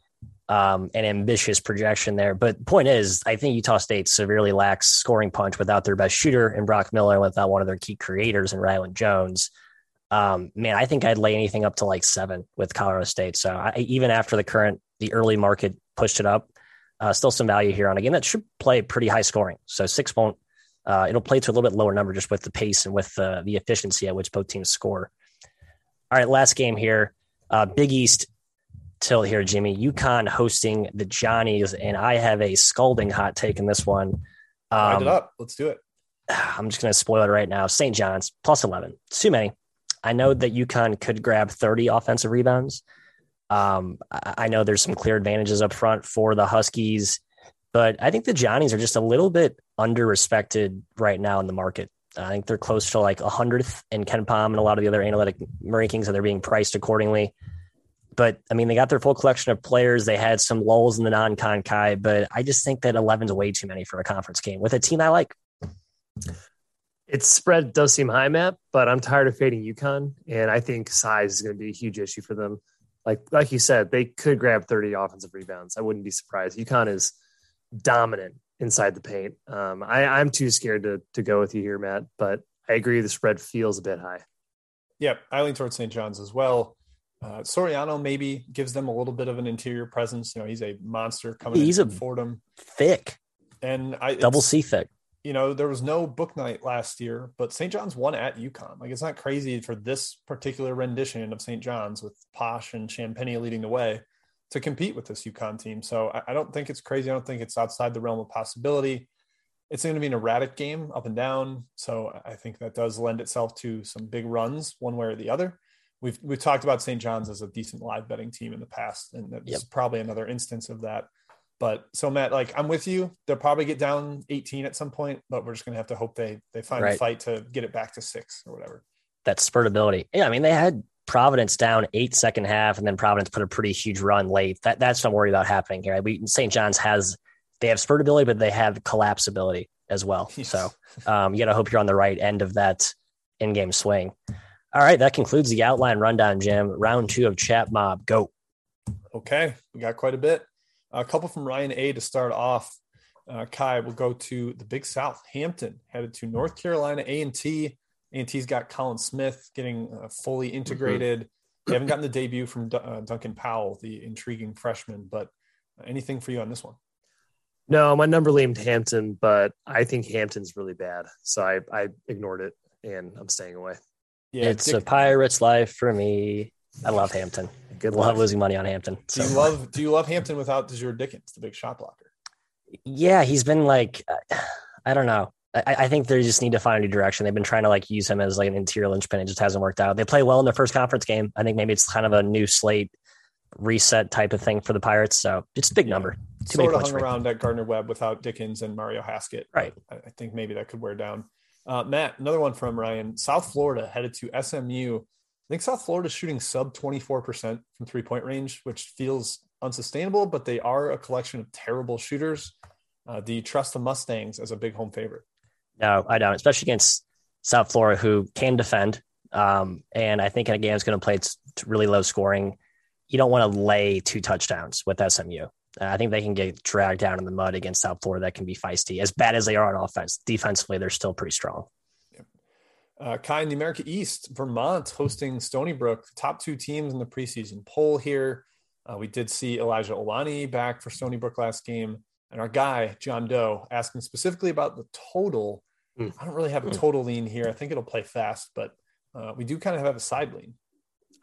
um, an ambitious projection there, but the point is, I think Utah State severely lacks scoring punch without their best shooter in Brock Miller, and without one of their key creators in Rylan Jones. Um, man, I think I'd lay anything up to like seven with Colorado State. So I, even after the current, the early market pushed it up, uh, still some value here on a game that should play pretty high scoring. So six won't. Uh, it'll play to a little bit lower number just with the pace and with uh, the efficiency at which both teams score. All right, last game here. Uh, Big East tilt here, Jimmy. UConn hosting the Johnnies, and I have a scalding hot take in this one. Um, it up. Let's do it. I'm just going to spoil it right now. St. John's plus 11. It's too many. I know that UConn could grab 30 offensive rebounds. Um, I know there's some clear advantages up front for the Huskies, but I think the Johnnies are just a little bit under respected right now in the market. I think they're close to like a hundredth in KenPom and a lot of the other analytic rankings, and they're being priced accordingly. But I mean, they got their full collection of players. They had some lulls in the non-con Ky, but I just think that 11 is way too many for a conference game with a team I like. Its spread does seem high, Matt, but I'm tired of fading UConn, and I think size is going to be a huge issue for them. Like like you said, they could grab 30 offensive rebounds. I wouldn't be surprised. UConn is dominant inside the paint. Um, I, I'm too scared to to go with you here, Matt, but I agree the spread feels a bit high. Yep, I lean towards St. John's as well. Uh, Soriano maybe gives them a little bit of an interior presence. You know, he's a monster coming he's in a Fordham, thick, and I double C thick. You know, there was no book night last year, but St. John's won at UConn. Like, it's not crazy for this particular rendition of St. John's with Posh and Champagnie leading the way to compete with this UConn team. So I, I don't think it's crazy. I don't think it's outside the realm of possibility. It's going to be an erratic game, up and down. So I think that does lend itself to some big runs, one way or the other we've we've talked about St. John's as a decent live betting team in the past, and that's yep. probably another instance of that. But so Matt, like I'm with you. They'll probably get down 18 at some point, but we're just gonna have to hope they they find right. a fight to get it back to six or whatever. That spurtability. Yeah, I mean they had Providence down eight second half, and then Providence put a pretty huge run late. That that's what I'm worried about happening here. We St. John's has they have spurtability, but they have collapsibility as well. Yes. So um, you got to hope you're on the right end of that in-game swing. All right, that concludes the outline rundown, Jim. Round two of Chat Mob. Go. Okay, we got quite a bit. A couple from Ryan A to start off. Uh, Ky will go to the Big South, Hampton, headed to North Carolina A and T. A and T's got Colin Smith getting uh, fully mm-hmm. integrated. Mm-hmm. They haven't gotten the debut from D- uh, Duncan Powell, the intriguing freshman. But anything for you on this one? No, my number leaned Hampton, but I think Hampton's really bad, so I, I ignored it and I'm staying away. Yeah, it's Dick- a pirate's life for me. I love Hampton. Good love losing money on Hampton. So. Do you love Do you love Hampton without Desir Dickens, the big shot blocker? Yeah, he's been like, I don't know. I, I, think they just need to find a new direction. They've been trying to like use him as like an interior linchpin. It just hasn't worked out. They play well in their first conference game. I think maybe it's kind of a new slate reset type of thing for the Pirates. So it's a big number. Too sort of hung around at Gardner Webb without Dickens and Mario Haskett. Right. I, I think maybe that could wear down. Uh, Matt, another one from Ryan. South Florida headed to SMU. I think South Florida is shooting sub 24% from three point range, which feels unsustainable, but they are a collection of terrible shooters. Uh, do you trust the Mustangs as a big home favorite? No, I don't, especially against South Florida, who can defend. Um, and I think in a game that's going to play really low scoring. You don't want to lay two touchdowns with SMU. Uh, I think they can get dragged down in the mud against South Florida. That can be feisty. As bad as they are on offense, defensively, they're still pretty strong. Uh, Ky in the America East, Vermont hosting Stony Brook, the top two teams in the preseason poll here. Uh, we did see Elijah Olaniyi back for Stony Brook last game. And our guy, John Doe, asking specifically about the total. Mm. I don't really have a total lean here. I think it'll play fast, but uh, we do kind of have a side lean.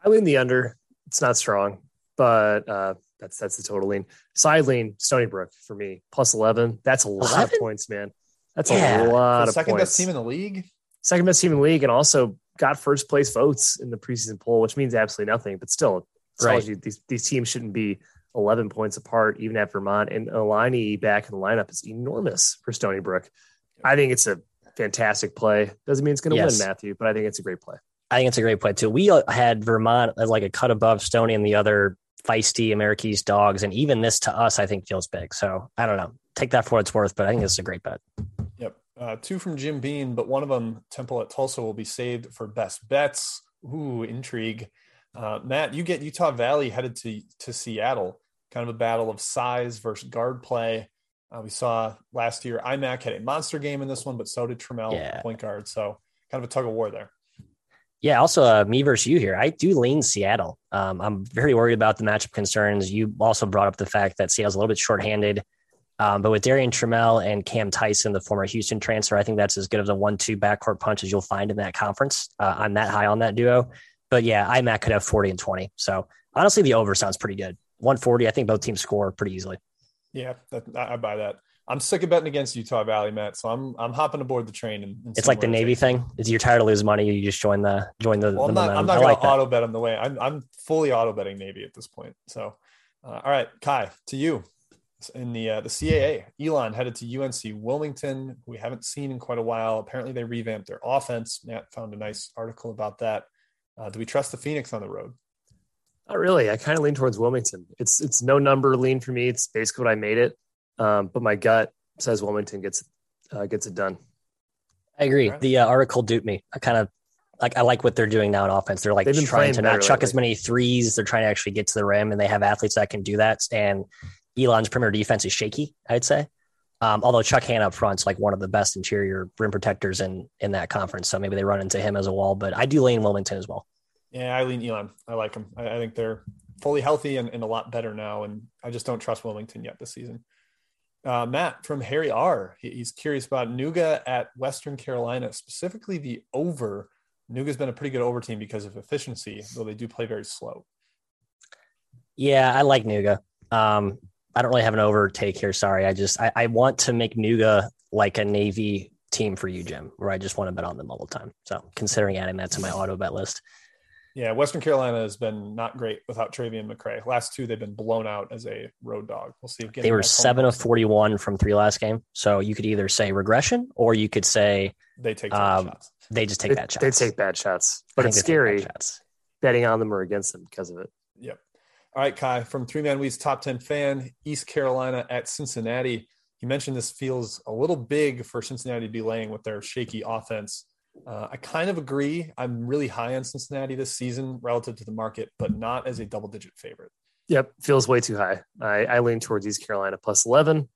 I lean the under. It's not strong, but uh, that's that's the total lean. Side lean, Stony Brook for me, plus 11. That's a lot 11? of points, man. That's yeah. a lot of second points. best team in the league. Second best team in the league, and also got first place votes in the preseason poll, which means absolutely nothing. But still, right. You, these these teams shouldn't be 11 points apart, even at Vermont. And Olaniyi back in the lineup is enormous for Stony Brook. I think it's a fantastic play. Doesn't mean it's going to yes. win, Matthew, but I think it's a great play. I think it's a great play too. We uh, had Vermont as like a cut above Stony and the other feisty America's dogs. And even this to us, I think feels big. So I don't know. Take that for what it's worth, but I think it's a great bet. Uh, two from Jim Bean, but one of them, Temple at Tulsa, will be saved for best bets. Ooh, intrigue. Uh, Matt, you get Utah Valley headed to, to Seattle, kind of a battle of size versus guard play. Uh, we saw last year Aimaq had a monster game in this one, but so did Trammell, yeah. point guard. So kind of a tug of war there. Yeah, also uh, me versus you here. I do lean Seattle. Um, I'm very worried about the matchup concerns. You also brought up the fact that Seattle's a little bit shorthanded. Um, but with Darrion Trammell and Cam Tyson, the former Houston transfer, I think that's as good of a one-two backcourt punch as you'll find in that conference. Uh, I'm that high on that duo. But yeah, Aimaq could have 40 and 20. So honestly, the over sounds pretty good. 140, I think both teams score pretty easily. Yeah, that, I buy that. I'm sick of betting against Utah Valley, Matt. So I'm I'm hopping aboard the train. And, and it's like the Navy thing. Is you're tired of losing money, you just join the join the. Well, I'm not, I'm not going like to auto bet them the way I'm. I'm fully auto betting Navy at this point. So, uh, all right, Ky, to you. In the uh, the CAA. Elon headed to UNC Wilmington. We haven't seen in quite a while. Apparently, they revamped their offense. Matt found a nice article about that. Uh, do we trust the Phoenix on the road? Not really. I kind of lean towards Wilmington. It's it's no number lean for me. It's basically what I made it. Um, but my gut says Wilmington gets uh, gets it done. I agree. Right. The uh, article duped me. I kind of like I like what they're doing now in offense. They're like trying to not chuck lately. as many threes. They're trying to actually get to the rim, and they have athletes that can do that. And Elon's premier defense is shaky, I'd say. Um, although Chuck Hannah up front's like one of the best interior rim protectors in in that conference, so maybe they run into him as a wall. But I do lean Wilmington as well. Yeah, I lean Elon. I like him. I, I think they're fully healthy and, and, a lot better now. And I just don't trust Wilmington yet this season. Uh, Matt from Harry R. He, he's curious about Nuga at Western Carolina, specifically the over. Nuga's been a pretty good over team because of efficiency, though they do play very slow. Yeah, I like Nuga. Um, I don't really have an overtake here. Sorry. I just, I, I want to make Nuga like a Navy team for you, Jim, where I just want to bet on them all the time. So considering adding that to my auto bet list. Yeah, Western Carolina has been not great without Travian McCray. Last two, they've been blown out as a road dog. We'll see. If they were seven of forty-one from three last game. So you could either say regression, or you could say they take um, shots. They just take they, bad shots. They take bad shots, but it's scary betting on them or against them because of it. Yep. All right, Ky, from Three Man Weave's top ten fan, East Carolina at Cincinnati. You mentioned this feels a little big for Cincinnati to be laying with their shaky offense. Uh, I kind of agree. I'm really high on Cincinnati this season relative to the market, but not as a double digit favorite. Yep, feels way too high. I, I lean towards East Carolina plus 11.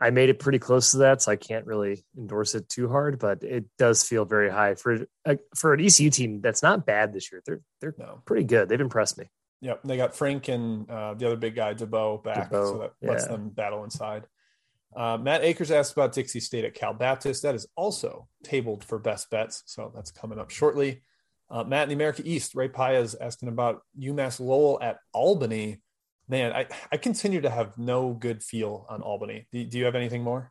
I made it pretty close to that, so I can't really endorse it too hard, but it does feel very high for uh, for an ECU team that's not bad this year. They're they're no. pretty good. They've impressed me. Yep, they got Frank and uh, the other big guy Debo back, so that lets yeah. them battle inside. Uh, Matt Akers asked about Dixie State at Cal Baptist. That is also tabled for best bets, so that's coming up shortly. Uh, Matt in the America East, Ray Paez asking about UMass Lowell at Albany. Man, I, I continue to have no good feel on Albany. Do, do you have anything more?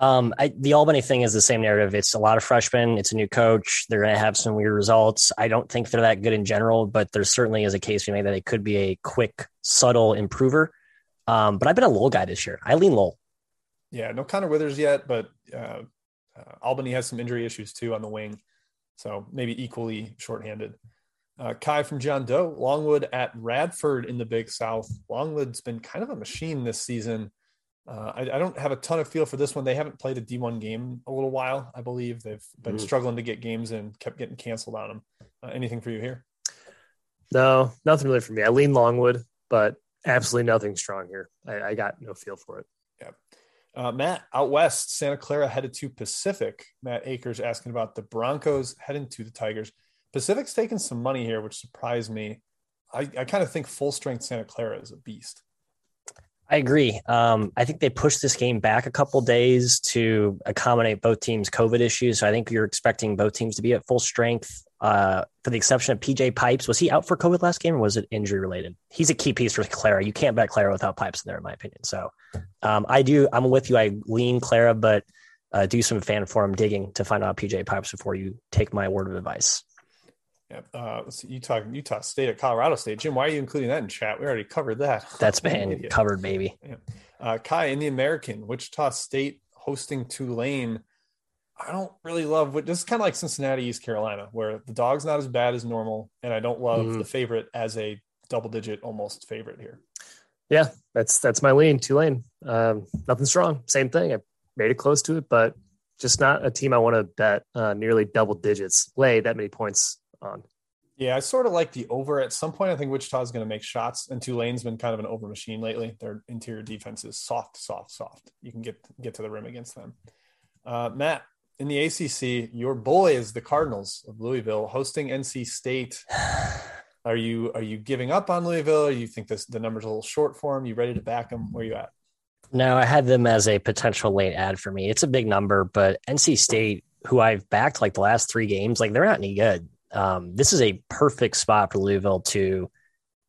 Um, I, the Albany thing is the same narrative. It's a lot of freshmen. It's a new coach. They're going to have some weird results. I don't think they're that good in general, but there certainly is a case we made that it could be a quick, subtle improver. Um, but I've been a Lowell guy this year. I lean Lowell. Yeah, no Connor Withers yet, but uh, uh, Albany has some injury issues too on the wing, so maybe equally shorthanded. Uh, Ky from John Doe, Longwood at Radford in the Big South. Longwood's been kind of a machine this season. Uh, I, I, don't have a ton of feel for this one. They haven't played a D1 game a little while, I believe. They've been mm. struggling to get games and kept getting canceled on them. Uh, anything for you here? No, nothing really for me. I lean Longwood, but absolutely nothing strong here. I, I got no feel for it. Yeah. Uh, Matt, out west, Santa Clara headed to Pacific. Matt Akers asking about the Broncos heading to the Tigers. Pacific's taking some money here, which surprised me. I, I kind of think full strength Santa Clara is a beast. I agree. Um, I think they pushed this game back a couple days to accommodate both teams' COVID issues. So I think you're expecting both teams to be at full strength uh, for the exception of PJ Pipes. Was he out for COVID last game or was it injury related? He's a key piece for Clara. You can't bet Clara without Pipes in there, in my opinion. So um, I do, I'm with you. I lean Clara, but uh, do some fan forum digging to find out PJ Pipes before you take my word of advice. Yeah, uh, let's see, Utah, Utah State at Colorado State. Jim, why are you including that in chat? We already covered that. That's been covered, baby. Yeah. Uh, Ky in the American, Wichita State hosting Tulane. I don't really love what this is kind of like Cincinnati, East Carolina, where the dog's not as bad as normal, and I don't love mm. the favorite as a double digit almost favorite here. Yeah, that's that's my lean. Tulane, um, nothing strong. Same thing. I made it close to it, but just not a team I want to bet uh, nearly double digits, lay that many points on. Yeah, I sort of like the over. At some point, I think Wichita is going to make shots, and Tulane's been kind of an over machine lately. Their interior defense is soft, soft, soft. You can get get to the rim against them. Uh, Matt, in the ACC, your boys, the Cardinals of Louisville, hosting NC State. Are you are you giving up on Louisville? Or you think this the numbers a little short for them? You ready to back them? Where you at? No, I had them as a potential late ad for me. It's a big number, but NC State, who I've backed like the last three games, like they're not any good. Um, this is a perfect spot for Louisville to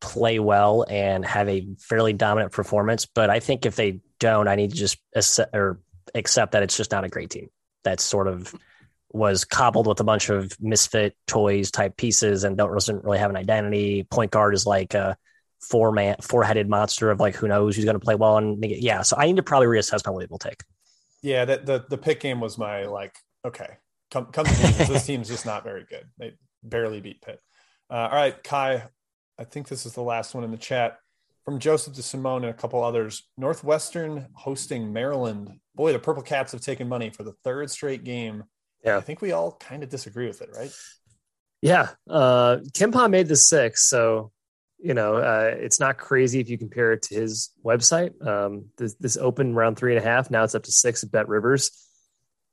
play well and have a fairly dominant performance. But I think if they don't, I need to just accept, or accept that it's just not a great team that sort of was cobbled with a bunch of misfit toys type pieces and don't doesn't really have an identity. Point guard is like a four man, four headed monster of like who knows who's going to play well. And yeah, so I need to probably reassess my Louisville take. Yeah, that the the pick game was my like okay, come come to me. this team's just not very good. They barely beat Pitt. Uh, all right, Ky, I think this is the last one in the chat from Joseph to Simone and a couple others. Northwestern hosting Maryland. Boy, the Purple Cats have taken money for the third straight game. Yeah, I think we all kind of disagree with it, right? Yeah, uh, KenPom made the six, so you know uh, it's not crazy if you compare it to his website. Um, this, this open around three and a half. Now it's up to six at Bet Rivers.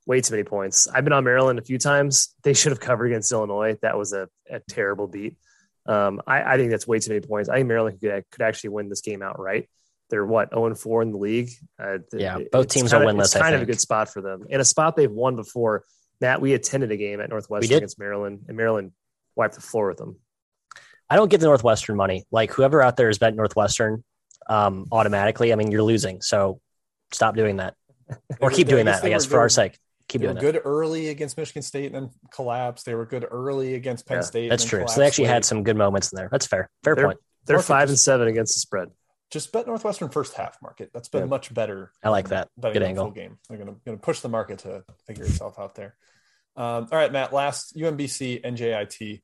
Way too many points. I've been on Maryland a few times. They should have covered against Illinois. That was a, a terrible beat. Um, I, I, think that's way too many points. I think Maryland could, could actually win this game outright. They're what 0 and 4 in the league. Uh, yeah, both teams are winless. It's kind of a good spot for them, and a spot they've won before. Matt, we attended a game at Northwestern against Maryland, and Maryland wiped the floor with them. I don't give the Northwestern money. Like whoever out there has bet Northwestern um, automatically. I mean, you're losing, so stop doing that, or keep doing that. I guess for our sake keep they doing were good early against Michigan State and then collapsed. They were good early against Penn yeah, State. That's true. So they actually late. had some good moments in there. That's fair. Fair they're, point. They're Market five and seven against the spread. Just bet Northwestern first half market. That's been yeah. much better. I like that. Good angle. game. They're going to push the market to figure itself out there. Um, all right, Matt. Last UMBC NJIT.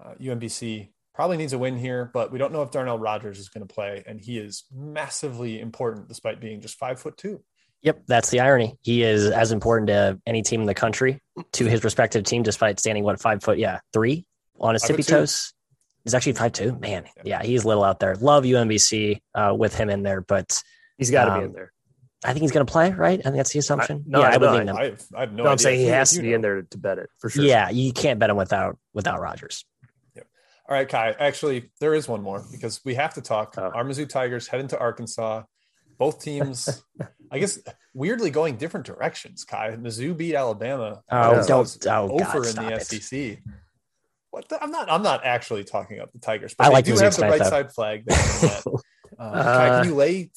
Uh, UMBC probably needs a win here, but we don't know if Darnell Rogers is going to play, and he is massively important despite being just five foot two. Yep, that's the irony. He is as important to any team in the country to his respective team, despite standing what five foot, yeah, three on his tippy toes. He's actually five two. Man, yeah, he's little out there. Love UMBC uh, with him in there, but he's got to um, be in there. I think he's going to play, right? I think that's the assumption. I, no, yeah, I, I would lean him. I have, I have no, no I'm saying he has to be know. in there to bet it for sure. Yeah, you can't bet him without without Rogers. Yep. All right, Ky. Actually, there is one more because we have to talk. Oh. Our Mizzou Tigers head into Arkansas. Both teams, I guess, weirdly going different directions. Ky Mizzou beat Alabama. Oh, don't oh, over God, in the it. SEC. What the, I'm not. I'm not actually talking about the Tigers, but I like do have the right though. side flag. Uh, Ky, can you lay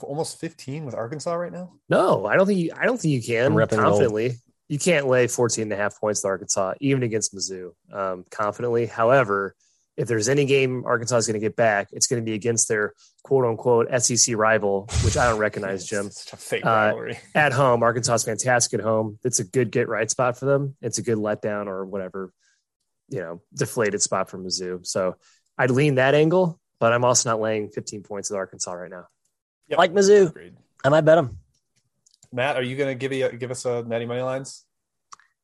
almost 15 with Arkansas right now? No, I don't think you. I don't think you can confidently. You can't lay 14 and a half points with Arkansas, even against Mizzou, um, confidently. However, if there's any game Arkansas is going to get back, it's going to be against their quote unquote SEC rival, which I don't recognize, Jim. It's a fake rivalry. Uh, at home, Arkansas is fantastic at home. It's a good get right spot for them. It's a good letdown or whatever, you know, deflated spot for Mizzou. So I'd lean that angle, but I'm also not laying 15 points with Arkansas right now. Yep. Like Mizzou. Agreed. I might bet them. Matt, are you going to give you give us a Matty money lines?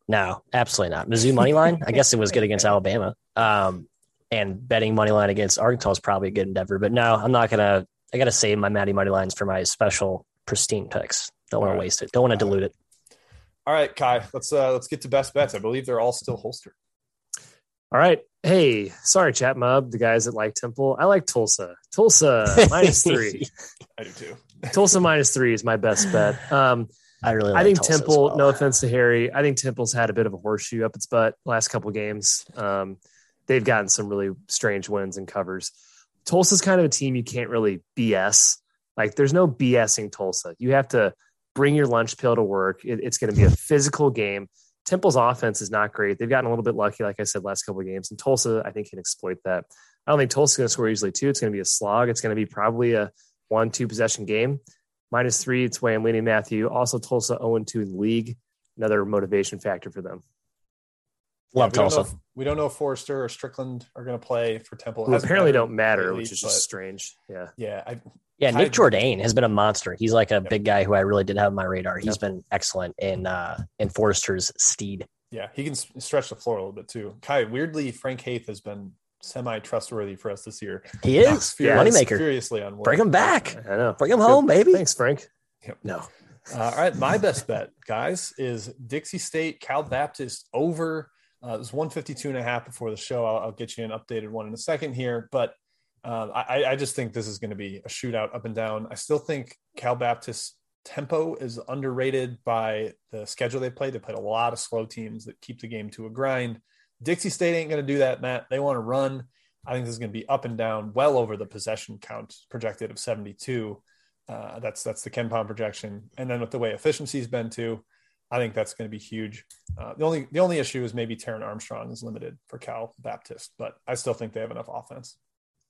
No, absolutely not. Mizzou money line. I guess it was good against Alabama. Um, and betting money line against Arkansas is probably a good endeavor. But no, I'm not gonna. I gotta save my Matty money lines for my special pristine picks. Don't want right. to waste it. Don't want to dilute it. All right, Ky. Let's uh let's get to best bets. I believe they're all still holstered. All right. Hey, sorry, chat mob. The guys that like Temple. I like Tulsa. Tulsa minus three. I do too. Tulsa minus three is my best bet. Um, I really. Like I think Tulsa Temple. Well. No offense to Harry, I think Temple's had a bit of a horseshoe up its butt last couple games. Um, they've gotten some really strange wins and covers. Tulsa's kind of a team you can't really BS. Like there's no BSing Tulsa. You have to bring your lunch pill to work. It, it's going to be a physical game. Temple's offense is not great. They've gotten a little bit lucky, like I said, last couple of games. And Tulsa, I think, can exploit that. I don't think Tulsa's going to score easily, too. It's going to be a slog. It's going to be probably a one, two possession game. Minus three, it's way I'm leaning Matthew. Also, Tulsa 0 2 in the league. Another motivation factor for them. Love yeah, we Tulsa. Don't if, we don't know if Forrester or Strickland are going to play for Temple. Who apparently don't matter, lately, which is just strange. Yeah. Yeah. I, yeah. Nick Jourdain has been a monster. He's like a yep. big guy who I really did have on my radar. He's yep. been excellent in uh, in Forrester's steed. Yeah. He can stretch the floor a little bit too. Ky, weirdly, Frank Haith has been semi trustworthy for us this year. He is. Furious, Moneymaker. Furiously on Bring him back. I know. Bring him home, baby. Thanks, Frank. Yep. No. Uh, all right. My best bet, guys, is Dixie State, Cal Baptist over uh, it was 152 and a half before the show. I'll, I'll, get you an updated one in a second here, but um, I, I, just think this is going to be a shootout up and down. I still think Cal Baptist tempo is underrated by the schedule they played. They played a lot of slow teams that keep the game to a grind. Dixie State ain't going to do that, Matt. They want to run. I think this is going to be up and down, well over the possession count projected of 72. Uh, that's that's the KenPom projection, and then with the way efficiency's been too, I think that's going to be huge. Uh, the only the only issue is maybe Taran Armstrong is limited for Cal Baptist, but I still think they have enough offense.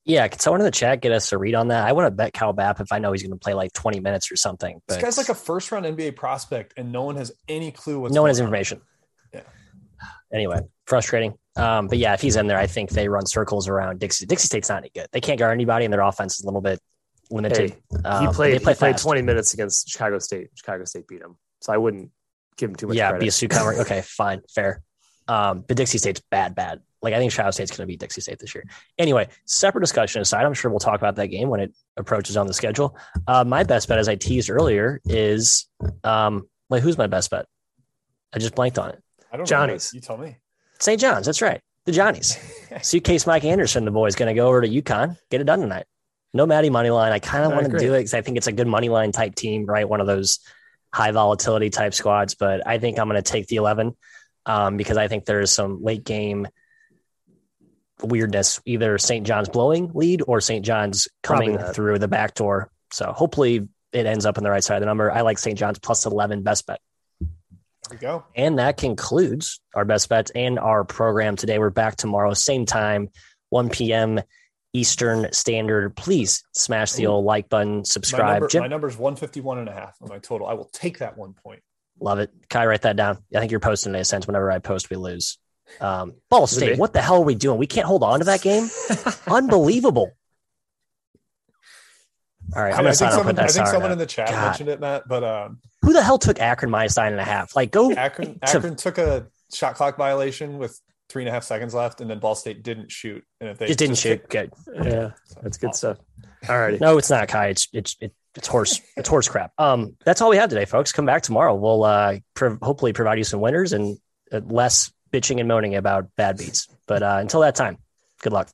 Yeah, can someone in the chat get us a read on that? I want to bet Cal Bap if I know he's going to play like 20 minutes or something. This guy's like a first round NBA prospect, and no one has any clue what's no one has going on. information. Yeah. Anyway, frustrating. Um, but yeah, if he's in there, I think they run circles around Dixie. Dixie State's not any good. They can't guard anybody, and their offense is a little bit limited. Hey, Um, he played. They play he played 20 minutes against Chicago State. Chicago State beat him, so I wouldn't give him too much yeah, credit. BSU cover. Okay, fine, fair. Um, but Dixie State's bad, bad. Like I think Chicago State's going to beat Dixie State this year. Anyway, separate discussion aside, I'm sure we'll talk about that game when it approaches on the schedule. Uh, my best bet, as I teased earlier, is um, like who's my best bet? I just blanked on it. I don't Johnny's. know. You tell me. St. John's. That's right. The Johnnies. Suitcase Mike Anderson, the boy's going to go over to UConn, get it done tonight. No Matty money line. I kind of want to do it because I think it's a good money line type team, right? One of those high volatility type squads. But I think I'm going to take the 11 um, because I think there is some late game weirdness, either St. John's blowing lead or St. John's coming through the back door. So hopefully it ends up on the right side of the number. I like St. John's plus 11 best bet. There we go. And that concludes our best bets and our program today. We're back tomorrow, same time, 1 p.m. Eastern Standard. Please smash the old like button, My subscribe. number, Jim, my number is 151 and a half on my total. I will take that one point. love it. Ky, write that down. I think you're posting in a sense. Whenever I post, we lose. Um, Ball State, what the hell are we doing? We can't hold on to that game. Unbelievable. All right, I'm I, gonna I sign think someone, I think someone in the chat God. mentioned it, Matt. But um, Who the hell took Akron minus nine and a half? Like, go. Akron, To- Akron took a shot clock violation with three and a half seconds left, and then Ball State didn't shoot. And if they Just didn't shoot. kick- Good. yeah, that's good stuff. All right. No, it's not Ky. It's it's it, it's horse it's horse crap. Um, that's all we have today, folks. Come back tomorrow. We'll uh prov- hopefully provide you some winners and uh, less bitching and moaning about bad beats. But uh, until that time, good luck.